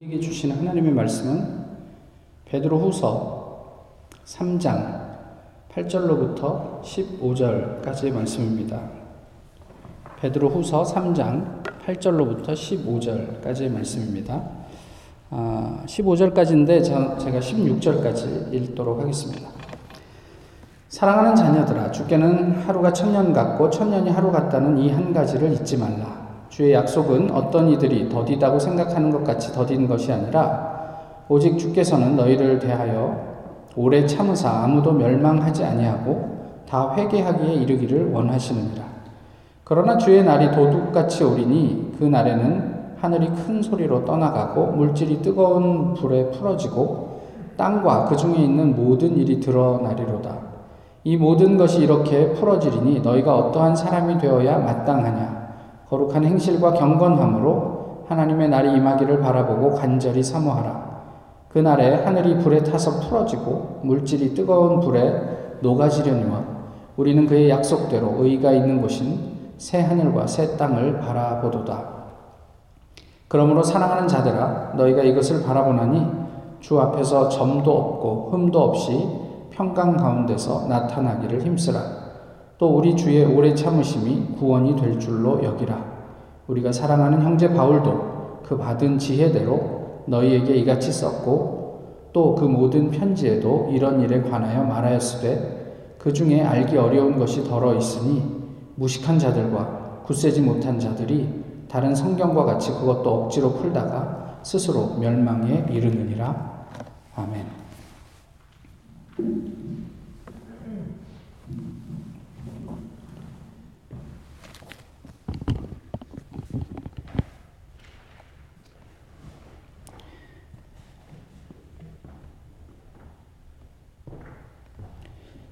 우리에게 주신 하나님의 말씀은 베드로 후서 3장 8절로부터 15절까지의 말씀입니다. 베드로 후서 3장 8절로부터 15절까지의 말씀입니다. 아, 15절까지인데 제가 16절까지 읽도록 하겠습니다. 사랑하는 자녀들아, 주께는 하루가 천년 같고 천년이 하루 같다는 이 한 가지를 잊지 말라. 주의 약속은 어떤 이들이 더디다고 생각하는 것 같이 더딘 것이 아니라 오직 주께서는 너희를 대하여 오래 참으사 아무도 멸망하지 아니하고 다 회개하기에 이르기를 원하시느니라. 그러나 주의 날이 도둑같이 오리니 그 날에는 하늘이 큰 소리로 떠나가고 물질이 뜨거운 불에 풀어지고 땅과 그 중에 있는 모든 일이 드러나리로다. 이 모든 것이 이렇게 풀어지리니 너희가 어떠한 사람이 되어야 마땅하냐? 거룩한 행실과 경건함으로 하나님의 날이 임하기를 바라보고 간절히 사모하라. 그날에 하늘이 불에 타서 풀어지고 물질이 뜨거운 불에 녹아지려니와 우리는 그의 약속대로 의가 있는 곳인 새 하늘과 새 땅을 바라보도다. 그러므로 사랑하는 자들아 너희가 이것을 바라보나니 주 앞에서 점도 없고 흠도 없이 평강 가운데서 나타나기를 힘쓰라. 또 우리 주의 오래 참으심이 구원이 될 줄로 여기라. 우리가 사랑하는 형제 바울도 그 받은 지혜대로 너희에게 이같이 썼고 또 그 모든 편지에도 이런 일에 관하여 말하였으되 그 중에 알기 어려운 것이 덜어 있으니 무식한 자들과 굳세지 못한 자들이 다른 성경과 같이 그것도 억지로 풀다가 스스로 멸망에 이르느니라. 아멘.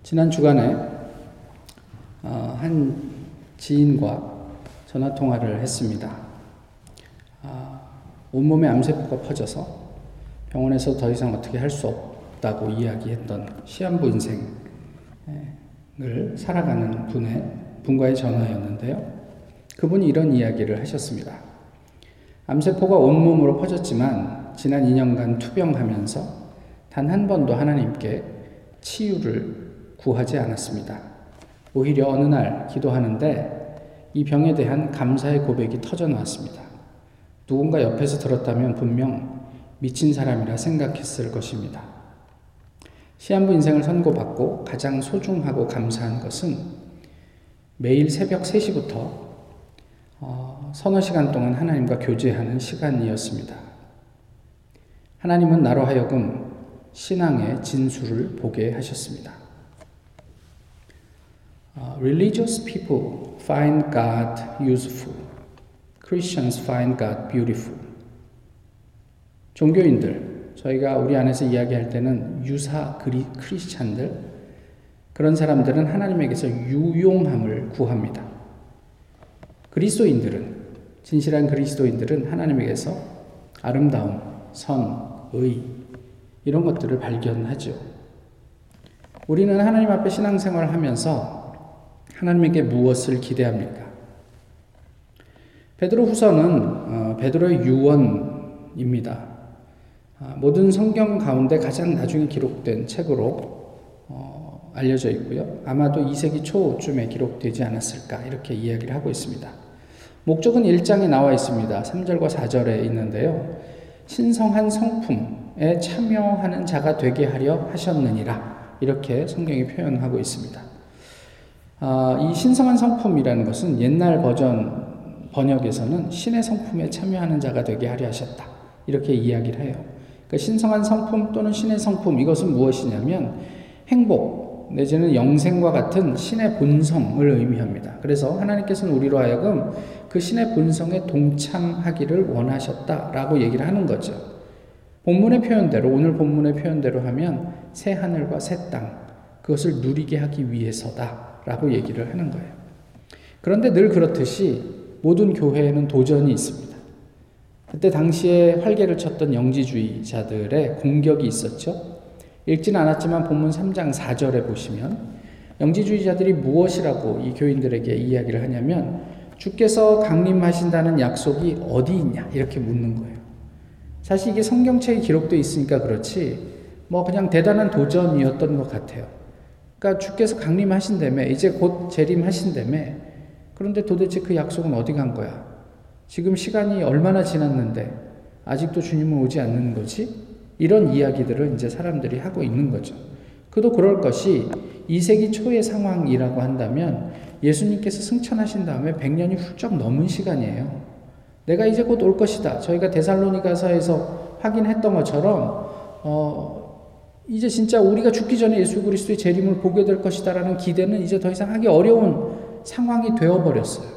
지난 주간에 어, 한 지인과 전화 통화를 했습니다. 아, 온몸에 암세포가 퍼져서 병원에서 더 이상 어떻게 할 수 없다고 이야기했던 시한부 인생을 살아가는 분의 분과의 전화였는데요. 그분이 이런 이야기를 하셨습니다. 암세포가 온몸으로 퍼졌지만 지난 2년간 투병하면서 단 한 번도 하나님께 치유를 구하지 않았습니다. 오히려 어느 날 기도하는데 이 병에 대한 감사의 고백이 터져 나왔습니다. 누군가 옆에서 들었다면 분명 미친 사람이라 생각했을 것입니다. 시한부 인생을 선고받고 가장 소중하고 감사한 것은 매일 새벽 3시부터 어, 서너 시간 동안 하나님과 교제하는 시간이었습니다. 하나님은 나로 하여금 신앙의 진수를 보게 하셨습니다. Uh, religious people find God useful. Christians find God beautiful. 종교인들, 저희가 우리 안에서 이야기할 때는 유사 그리, 크리스찬들, 그런 사람들은 하나님에게서 유용함을 구합니다. 그리스도인들은, 진실한 그리스도인들은 하나님에게서 아름다움, 선, 의, 이런 것들을 발견하죠. 우리는 하나님 앞에 신앙생활을 하면서 하나님에게 무엇을 기대합니까? 베드로 후서는 어, 베드로의 유언입니다. 아, 모든 성경 가운데 가장 나중에 기록된 책으로 어, 알려져 있고요. 아마도 2세기 초쯤에 기록되지 않았을까 이렇게 이야기를 하고 있습니다. 목적은 1장에 나와 있습니다. 3절과 4절에 있는데요. 신성한 성품에 참여하는 자가 되게 하려 하셨느니라 이렇게 성경이 표현하고 있습니다. 아, 이 신성한 성품이라는 것은 옛날 버전 번역에서는 신의 성품에 참여하는 자가 되게 하려 하셨다. 이렇게 이야기를 해요. 그러니까 신성한 성품 또는 신의 성품 이것은 무엇이냐면 행복 내지는 영생과 같은 신의 본성을 의미합니다. 그래서 하나님께서는 우리로 하여금 그 신의 본성에 동참하기를 원하셨다라고 얘기를 하는 거죠. 본문의 표현대로 오늘 본문의 표현대로 하면 새 하늘과 새 땅 그것을 누리게 하기 위해서다. 라고 얘기를 하는 거예요. 그런데 늘 그렇듯이 모든 교회에는 도전이 있습니다. 그때 당시에 활개를 쳤던 영지주의자들의 공격이 있었죠. 읽진 않았지만 본문 3장 4절에 보시면 영지주의자들이 무엇이라고 이 교인들에게 이야기를 하냐면 주께서 강림하신다는 약속이 어디 있냐 이렇게 묻는 거예요. 사실 이게 성경책에 기록되어 있으니까 그렇지 뭐 그냥 대단한 도전이었던 것 같아요. 그러니까 주께서 강림하신다며 이제 곧 재림하신다며 그런데 도대체 그 약속은 어디 간 거야? 지금 시간이 얼마나 지났는데 아직도 주님은 오지 않는 거지? 이런 이야기들을 이제 사람들이 하고 있는 거죠. 그도 그럴 것이 2세기 초의 상황이라고 한다면 예수님께서 승천하신 다음에 100년이 훌쩍 넘은 시간이에요. 내가 이제 곧 올 것이다. 저희가 데살로니가서에서 확인했던 것처럼 어, 이제 진짜 우리가 죽기 전에 예수 그리스도의 재림을 보게 될 것이다라는 기대는 이제 더 이상 하기 어려운 상황이 되어 버렸어요.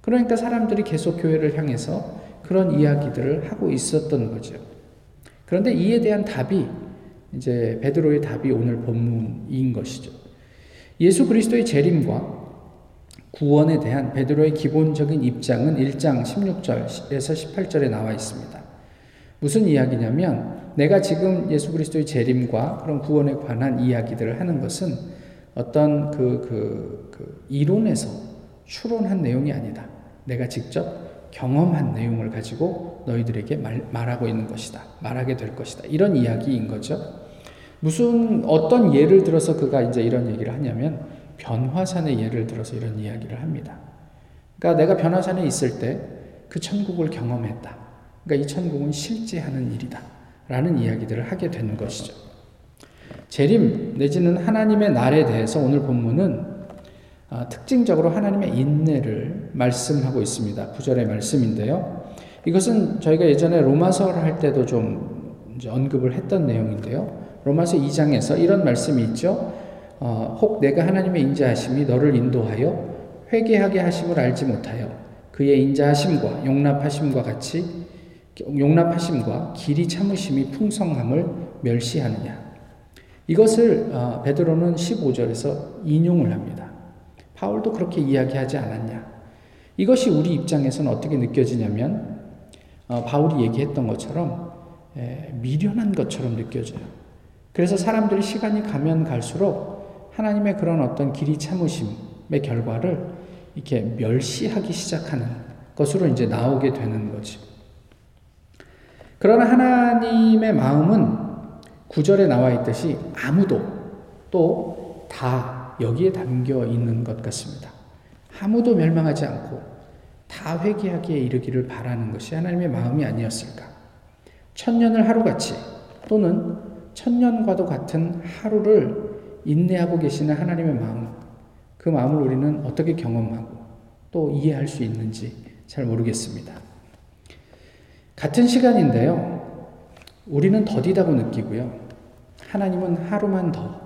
그러니까 사람들이 계속 교회를 향해서 그런 이야기들을 하고 있었던 거죠. 그런데 이에 대한 답이 이제 베드로의 답이 오늘 본문인 것이죠. 예수 그리스도의 재림과 구원에 대한 베드로의 기본적인 입장은 1장 16절에서 18절에 나와 있습니다. 무슨 이야기냐면 내가 지금 예수 그리스도의 재림과 그런 구원에 관한 이야기들을 하는 것은 어떤 그, 그, 그 이론에서 추론한 내용이 아니다. 내가 직접 경험한 내용을 가지고 너희들에게 말, 말하고 있는 것이다. 말하게 될 것이다. 이런 이야기인 거죠. 무슨 어떤 예를 들어서 그가 이제 이런 얘기를 하냐면 변화산의 예를 들어서 이런 이야기를 합니다. 그러니까 내가 변화산에 있을 때 그 천국을 경험했다. 그러니까 이 천국은 실제 하는 일이다. 라는 이야기들을 하게 되는 것이죠. 재림 내지는 하나님의 날에 대해서 오늘 본문은 아, 특징적으로 하나님의 인내를 말씀하고 있습니다. 구절의 말씀인데요. 이것은 저희가 예전에 로마서를 할 때도 좀 언급을 했던 내용인데요. 로마서 2장에서 이런 말씀이 있죠. 어, 혹 내가 하나님의 인자하심이 너를 인도하여 회개하게 하심을 알지 못하여 그의 인자하심과 용납하심과 같이 용납하심과 길이 참으심이 풍성함을 멸시하느냐. 이것을 어, 베드로는 15절에서 인용을 합니다. 바울도 그렇게 이야기하지 않았냐. 이것이 우리 입장에서는 어떻게 느껴지냐면 어, 바울이 얘기했던 것처럼 미련한 것처럼 느껴져요. 그래서 사람들이 시간이 가면 갈수록 하나님의 그런 어떤 길이 참으심의 결과를 이렇게 멸시하기 시작하는 것으로 이제 나오게 되는 거죠. 그러나 하나님의 마음은 구절에 나와 있듯이 아무도 또 다 여기에 담겨 있는 것 같습니다. 아무도 멸망하지 않고 다 회개하기에 이르기를 바라는 것이 하나님의 마음이 아니었을까? 천년을 하루같이 또는 천년과도 같은 하루를 인내하고 계시는 하나님의 마음, 그 마음을 우리는 어떻게 경험하고 또 이해할 수 있는지 잘 모르겠습니다. 같은 시간인데요. 우리는 더디다고 느끼고요. 하나님은 하루만 더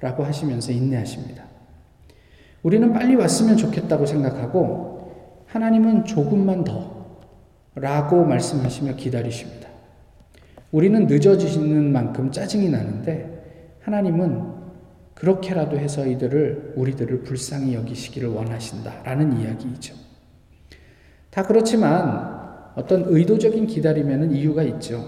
라고 하시면서 인내하십니다. 우리는 빨리 왔으면 좋겠다고 생각하고 하나님은 조금만 더 라고 말씀하시며 기다리십니다. 우리는 늦어지는 만큼 짜증이 나는데 하나님은 그렇게라도 해서 이들을 우리들을 불쌍히 여기시기를 원하신다라는 이야기이죠. 다 그렇지만 어떤 의도적인 기다림에는 이유가 있죠.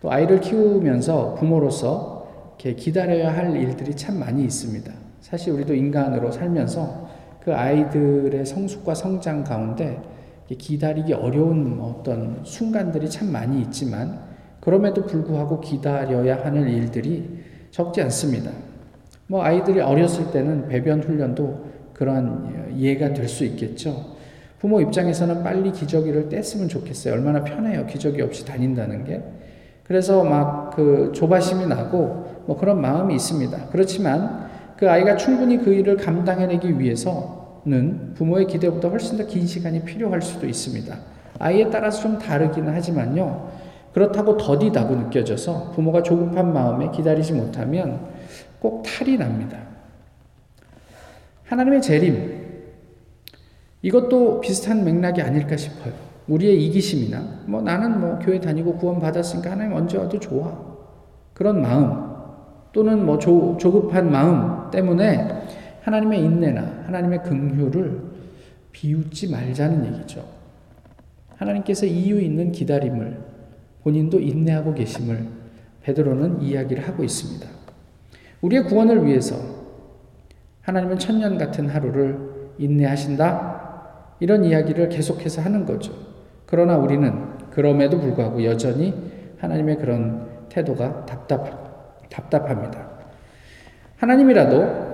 또 아이를 키우면서 부모로서 이렇게 기다려야 할 일들이 참 많이 있습니다. 사실 우리도 인간으로 살면서 그 아이들의 성숙과 성장 가운데 기다리기 어려운 어떤 순간들이 참 많이 있지만 그럼에도 불구하고 기다려야 하는 일들이 적지 않습니다. 뭐 아이들이 어렸을 때는 배변 훈련도 그런 예가 될 수 있겠죠. 부모 입장에서는 빨리 기저귀를 뗐으면 좋겠어요. 얼마나 편해요. 기저귀 없이 다닌다는 게. 그래서 막 그 조바심이 나고 뭐 그런 마음이 있습니다. 그렇지만 그 아이가 충분히 그 일을 감당해내기 위해서는 부모의 기대보다 훨씬 더 긴 시간이 필요할 수도 있습니다. 아이에 따라서 좀 다르기는 하지만요. 그렇다고 더디다고 느껴져서 부모가 조급한 마음에 기다리지 못하면 꼭 탈이 납니다. 하나님의 재림, 이것도 비슷한 맥락이 아닐까 싶어요. 우리의 이기심이나 뭐 나는 뭐 교회 다니고 구원 받았으니까 하나님 언제 와도 좋아. 그런 마음 또는 뭐 조, 조급한 마음 때문에 하나님의 인내나 하나님의 긍휼을 비웃지 말자는 얘기죠. 하나님께서 이유 있는 기다림을 본인도 인내하고 계심을 베드로는 이야기를 하고 있습니다. 우리의 구원을 위해서 하나님은 천년 같은 하루를 인내하신다. 이런 이야기를 계속해서 하는 거죠. 그러나 우리는 그럼에도 불구하고 여전히 하나님의 그런 태도가 답답, 답답합니다. 하나님이라도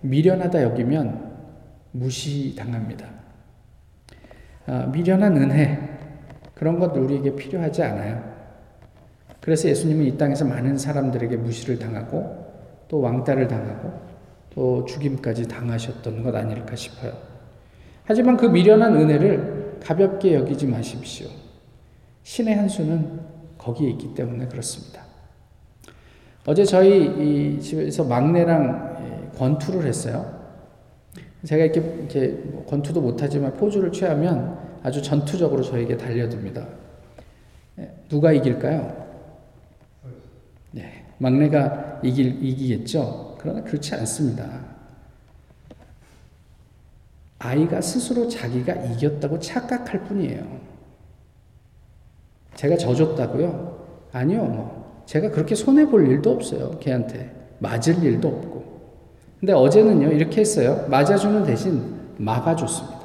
미련하다 여기면 무시당합니다. 아, 미련한 은혜, 그런 것 우리에게 필요하지 않아요. 그래서 예수님은 이 땅에서 많은 사람들에게 무시를 당하고 또 왕따를 당하고 또 죽임까지 당하셨던 것 아닐까 싶어요. 하지만 그 미련한 은혜를 가볍게 여기지 마십시오. 신의 한 수는 거기에 있기 때문에 그렇습니다. 어제 저희 집에서 막내랑 권투를 했어요. 제가 이렇게, 이렇게 뭐 권투도 못하지만 포즈를 취하면 아주 전투적으로 저에게 달려듭니다. 예, 누가 이길까요? 네, 막내가 이길, 이기겠죠? 그러나 그렇지 않습니다. 아이가 스스로 자기가 이겼다고 착각할 뿐이에요. 제가 져줬다고요? 아니요, 뭐. 제가 그렇게 손해볼 일도 없어요. 걔한테. 맞을 일도 없고. 근데 어제는요, 이렇게 했어요. 맞아주는 대신 막아줬습니다.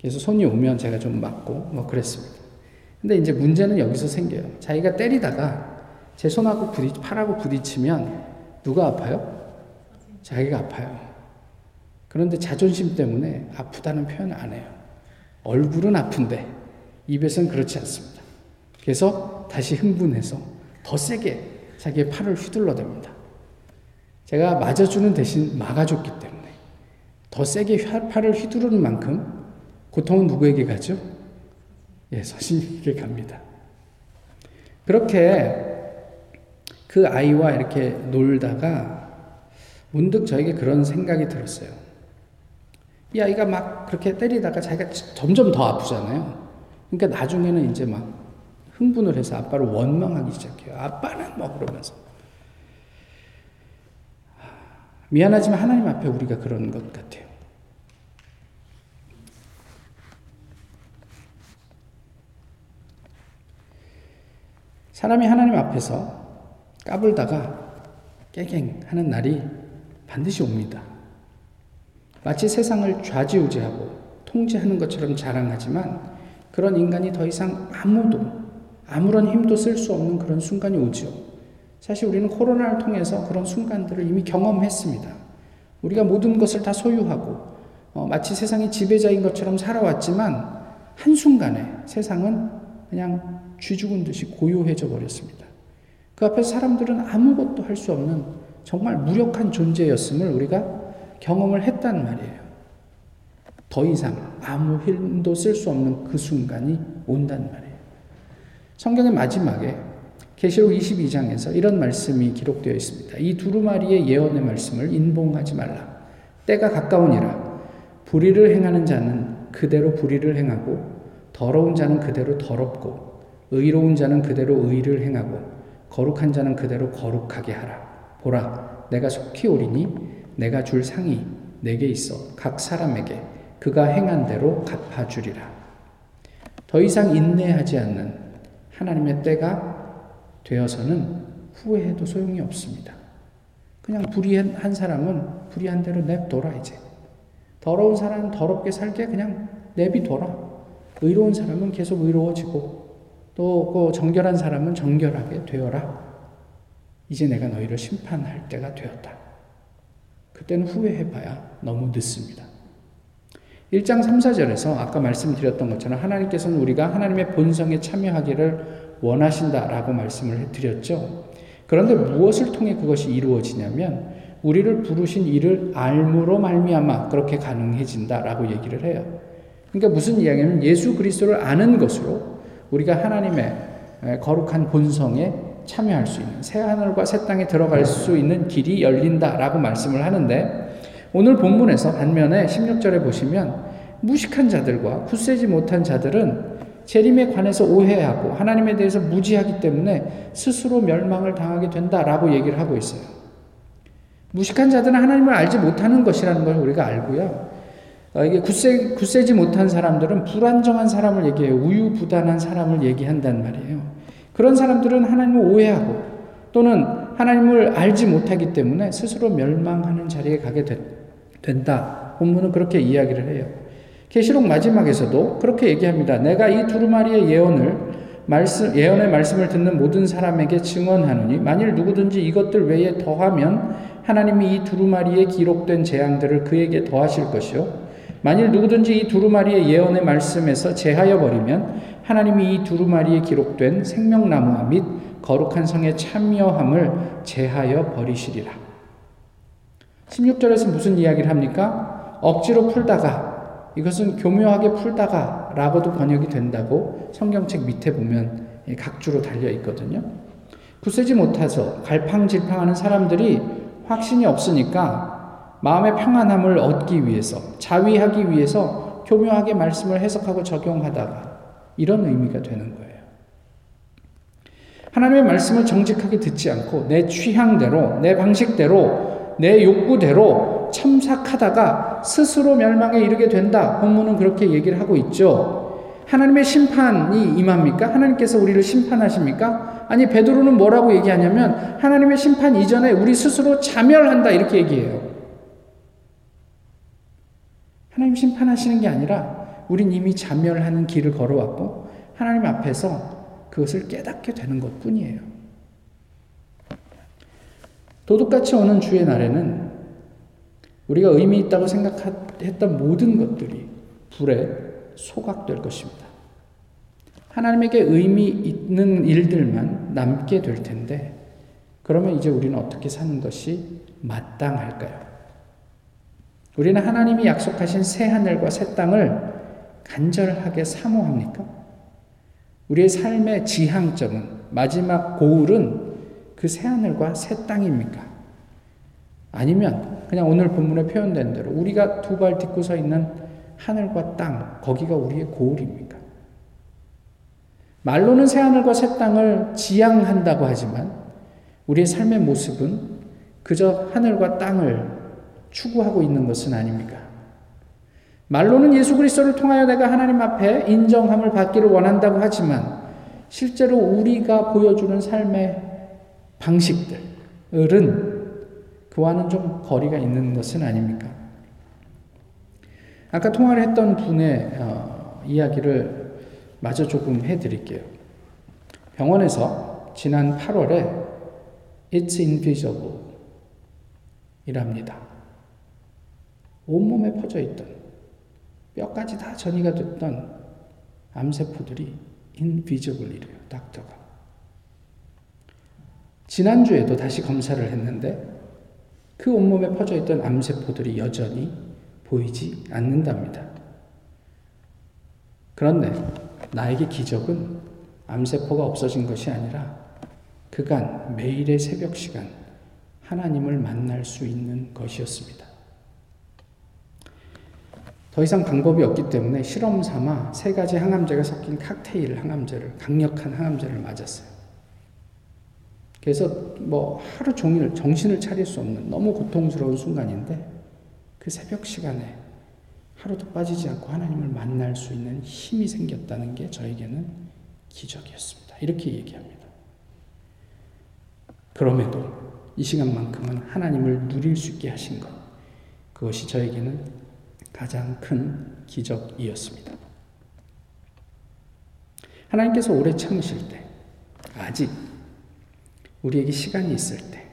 그래서 손이 오면 제가 좀 맞고, 뭐 그랬습니다. 근데 이제 문제는 여기서 생겨요. 자기가 때리다가 제 손하고 부딪, 팔하고 부딪히면 누가 아파요? 자기가 아파요. 그런데 자존심 때문에 아프다는 표현 안 해요. 얼굴은 아픈데 입에서는 그렇지 않습니다. 그래서 다시 흥분해서 더 세게 자기의 팔을 휘둘러댑니다. 제가 맞아주는 대신 막아줬기 때문에 더 세게 팔을 휘두르는 만큼 고통은 누구에게 가죠? 예, 서신에게 갑니다. 그렇게 그 아이와 이렇게 놀다가 문득 저에게 그런 생각이 들었어요. 이 아이가 막 그렇게 때리다가 자기가 점점 더 아프잖아요. 그러니까 나중에는 이제 막 흥분을 해서 아빠를 원망하기 시작해요. 아빠는 뭐 그러면서. 미안하지만 하나님 앞에 우리가 그런 것 같아요. 사람이 하나님 앞에서 까불다가 깨갱 하는 날이 반드시 옵니다. 마치 세상을 좌지우지하고 통제하는 것처럼 자랑하지만 그런 인간이 더 이상 아무도 아무런 힘도 쓸 수 없는 그런 순간이 오죠. 사실 우리는 코로나를 통해서 그런 순간들을 이미 경험했습니다. 우리가 모든 것을 다 소유하고 어, 마치 세상의 지배자인 것처럼 살아왔지만 한순간에 세상은 그냥 쥐 죽은 듯이 고요해져 버렸습니다. 그 앞에서 사람들은 아무것도 할 수 없는 정말 무력한 존재였음을 우리가 경험을 했단 말이에요. 더 이상 아무 힘도 쓸 수 없는 그 순간이 온단 말이에요. 성경의 마지막에 계시록 22장에서 이런 말씀이 기록되어 있습니다. 이 두루마리의 예언의 말씀을 인봉하지 말라. 때가 가까우니라. 불의를 행하는 자는 그대로 불의를 행하고 더러운 자는 그대로 더럽고 의로운 자는 그대로 의를 행하고 거룩한 자는 그대로 거룩하게 하라. 보라, 내가 속히 오리니 내가 줄 상이 내게 있어 각 사람에게 그가 행한 대로 갚아주리라. 더 이상 인내하지 않는 하나님의 때가 되어서는 후회해도 소용이 없습니다. 그냥 불의한 사람은 불의한 대로 냅둬라 이제. 더러운 사람은 더럽게 살게 그냥 내비둬라. 의로운 사람은 계속 의로워지고 또 그 정결한 사람은 정결하게 되어라. 이제 내가 너희를 심판할 때가 되었다. 그때는 후회해봐야 너무 늦습니다. 1장 3, 4절에서 아까 말씀드렸던 것처럼 하나님께서는 우리가 하나님의 본성에 참여하기를 원하신다라고 말씀을 드렸죠. 그런데 무엇을 통해 그것이 이루어지냐면 우리를 부르신 이를 알므로 말미암아 그렇게 가능해진다라고 얘기를 해요. 그러니까 무슨 이야기냐면 예수 그리스도를 아는 것으로 우리가 하나님의 거룩한 본성에 참여할 수 있는 새 하늘과 새 땅에 들어갈 수 있는 길이 열린다라고 말씀을 하는데 오늘 본문에서 반면에 16절에 보시면 무식한 자들과 굳세지 못한 자들은 재림에 관해서 오해하고 하나님에 대해서 무지하기 때문에 스스로 멸망을 당하게 된다라고 얘기를 하고 있어요. 무식한 자들은 하나님을 알지 못하는 것이라는 걸 우리가 알고요. 어, 이게 굳세, 굳세지 못한 사람들은 불안정한 사람을 얘기해요. 우유부단한 사람을 얘기한단 말이에요. 그런 사람들은 하나님을 오해하고 또는 하나님을 알지 못하기 때문에 스스로 멸망하는 자리에 가게 되, 된다. 본문은 그렇게 이야기를 해요. 계시록 마지막에서도 그렇게 얘기합니다. 내가 이 두루마리의 예언을 말씀 예언의 말씀을 듣는 모든 사람에게 증언하노니 만일 누구든지 이것들 외에 더하면 하나님이 이 두루마리에 기록된 재앙들을 그에게 더하실 것이요 만일 누구든지 이 두루마리의 예언의 말씀에서 제하여 버리면 하나님이 이 두루마리에 기록된 생명나무와 및 거룩한 성의 참여함을 제하여 버리시리라. 16절에서 무슨 이야기를 합니까? 억지로 풀다가 이것은 교묘하게 풀다가 라고도 번역이 된다고 성경책 밑에 보면 각주로 달려 있거든요. 부세지 못해서 갈팡질팡하는 사람들이 확신이 없으니까 마음의 평안함을 얻기 위해서 자위하기 위해서 교묘하게 말씀을 해석하고 적용하다가 이런 의미가 되는 거예요. 하나님의 말씀을 정직하게 듣지 않고 내 취향대로 내 방식대로 내 욕구대로 참삭하다가 스스로 멸망에 이르게 된다. 본문은 그렇게 얘기를 하고 있죠. 하나님의 심판이 임합니까? 하나님께서 우리를 심판하십니까? 아니 베드로는 뭐라고 얘기하냐면 하나님의 심판 이전에 우리 스스로 자멸한다 이렇게 얘기해요. 하나님 심판하시는 게 아니라 우린 이미 자멸하는 길을 걸어왔고 하나님 앞에서 그것을 깨닫게 되는 것 뿐이에요. 도둑같이 오는 주의 날에는 우리가 의미 있다고 생각했던 모든 것들이 불에 소각될 것입니다. 하나님에게 의미 있는 일들만 남게 될 텐데, 그러면 이제 우리는 어떻게 사는 것이 마땅할까요? 우리는 하나님이 약속하신 새 하늘과 새 땅을 간절하게 사모합니까? 우리의 삶의 지향점은, 마지막 고울은 그 새 하늘과 새 땅입니까? 아니면 그냥 오늘 본문에 표현된 대로 우리가 두 발 딛고 서 있는 하늘과 땅, 거기가 우리의 고울입니까? 말로는 새 하늘과 새 땅을 지향한다고 하지만 우리의 삶의 모습은 그저 하늘과 땅을 추구하고 있는 것은 아닙니까? 말로는 예수 그리스도를 통하여 내가 하나님 앞에 인정함을 받기를 원한다고 하지만 실제로 우리가 보여주는 삶의 방식들은 그와는 좀 거리가 있는 것은 아닙니까? 아까 통화를 했던 분의 어, 이야기를 마저 조금 해드릴게요. 병원에서 지난 8월에 It's invisible 이랍니다. 온몸에 퍼져 있던 뼈까지 다 전이가 됐던 암세포들이 invisible이래요. 닥터가. 지난주에도 다시 검사를 했는데 그 온몸에 퍼져 있던 암세포들이 여전히 보이지 않는답니다. 그런데 나에게 기적은 암세포가 없어진 것이 아니라 그간 매일의 새벽 시간 하나님을 만날 수 있는 것이었습니다. 더 이상 방법이 없기 때문에 실험 삼아 세 가지 항암제가 섞인 칵테일 항암제를 강력한 항암제를 맞았어요. 그래서 뭐 하루 종일 정신을 차릴 수 없는 너무 고통스러운 순간인데 그 새벽 시간에 하루도 빠지지 않고 하나님을 만날 수 있는 힘이 생겼다는 게 저에게는 기적이었습니다. 이렇게 얘기합니다. 그럼에도 이 시간만큼은 하나님을 누릴 수 있게 하신 것, 그것이 저에게는 가장 큰 기적이었습니다. 하나님께서 오래 참으실 때, 아직 우리에게 시간이 있을 때,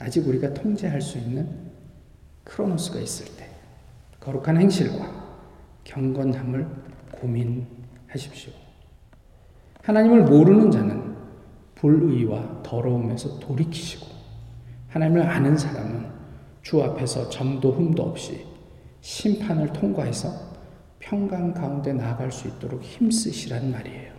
아직 우리가 통제할 수 있는 크로노스가 있을 때, 거룩한 행실과 경건함을 고민하십시오. 하나님을 모르는 자는 불의와 더러움에서 돌이키시고, 하나님을 아는 사람은 주 앞에서 점도 흠도 없이 심판을 통과해서 평강 가운데 나아갈 수 있도록 힘쓰시란 말이에요.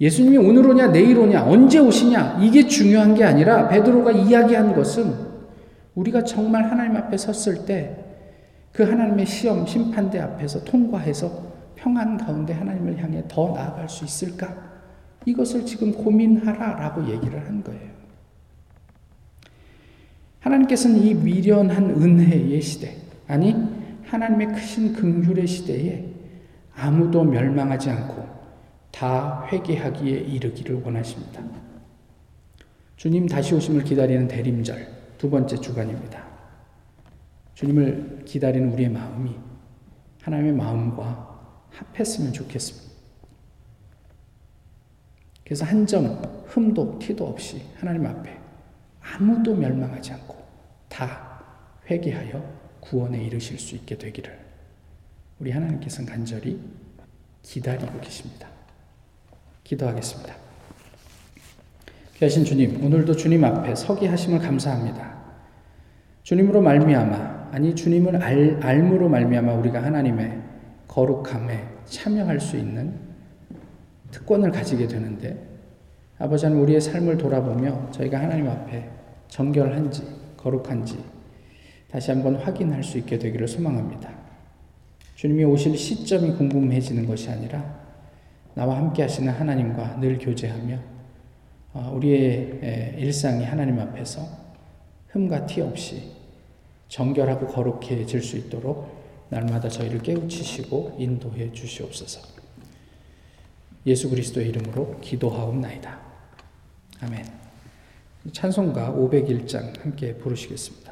예수님이 오늘 오냐 내일 오냐 언제 오시냐 이게 중요한 게 아니라 베드로가 이야기한 것은 우리가 정말 하나님 앞에 섰을 때 그 하나님의 시험 심판대 앞에서 통과해서 평안 가운데 하나님을 향해 더 나아갈 수 있을까? 이것을 지금 고민하라라고 얘기를 한 거예요. 하나님께서는 이 미련한 은혜의 시대, 아니 하나님의 크신 긍휼의 시대에 아무도 멸망하지 않고 다 회개하기에 이르기를 원하십니다. 주님 다시 오심을 기다리는 대림절 두 번째 주간입니다. 주님을 기다리는 우리의 마음이 하나님의 마음과 합했으면 좋겠습니다. 그래서 한 점 흠도 티도 없이 하나님 앞에 아무도 멸망하지 않고 다 회개하여 구원에 이르실 수 있게 되기를 우리 하나님께서는 간절히 기다리고 계십니다. 기도하겠습니다. 귀하신 주님, 오늘도 주님 앞에 서기 하심을 감사합니다. 주님으로 말미암아 아니 주님을 알, 알므로 말미암아 우리가 하나님의 거룩함에 참여할 수 있는 특권을 가지게 되는데 아버지 하나님 우리의 삶을 돌아보며 저희가 하나님 앞에 정결한지 거룩한지 다시 한번 확인할 수 있게 되기를 소망합니다. 주님이 오실 시점이 궁금해지는 것이 아니라 나와 함께 하시는 하나님과 늘 교제하며 어, 우리의 일상이 하나님 앞에서 흠과 티 없이 정결하고 거룩해질 수 있도록 날마다 저희를 깨우치시고 인도해 주시옵소서. 예수 그리스도의 이름으로 기도하옵나이다. 아멘. 찬송가 501장 함께 부르시겠습니다.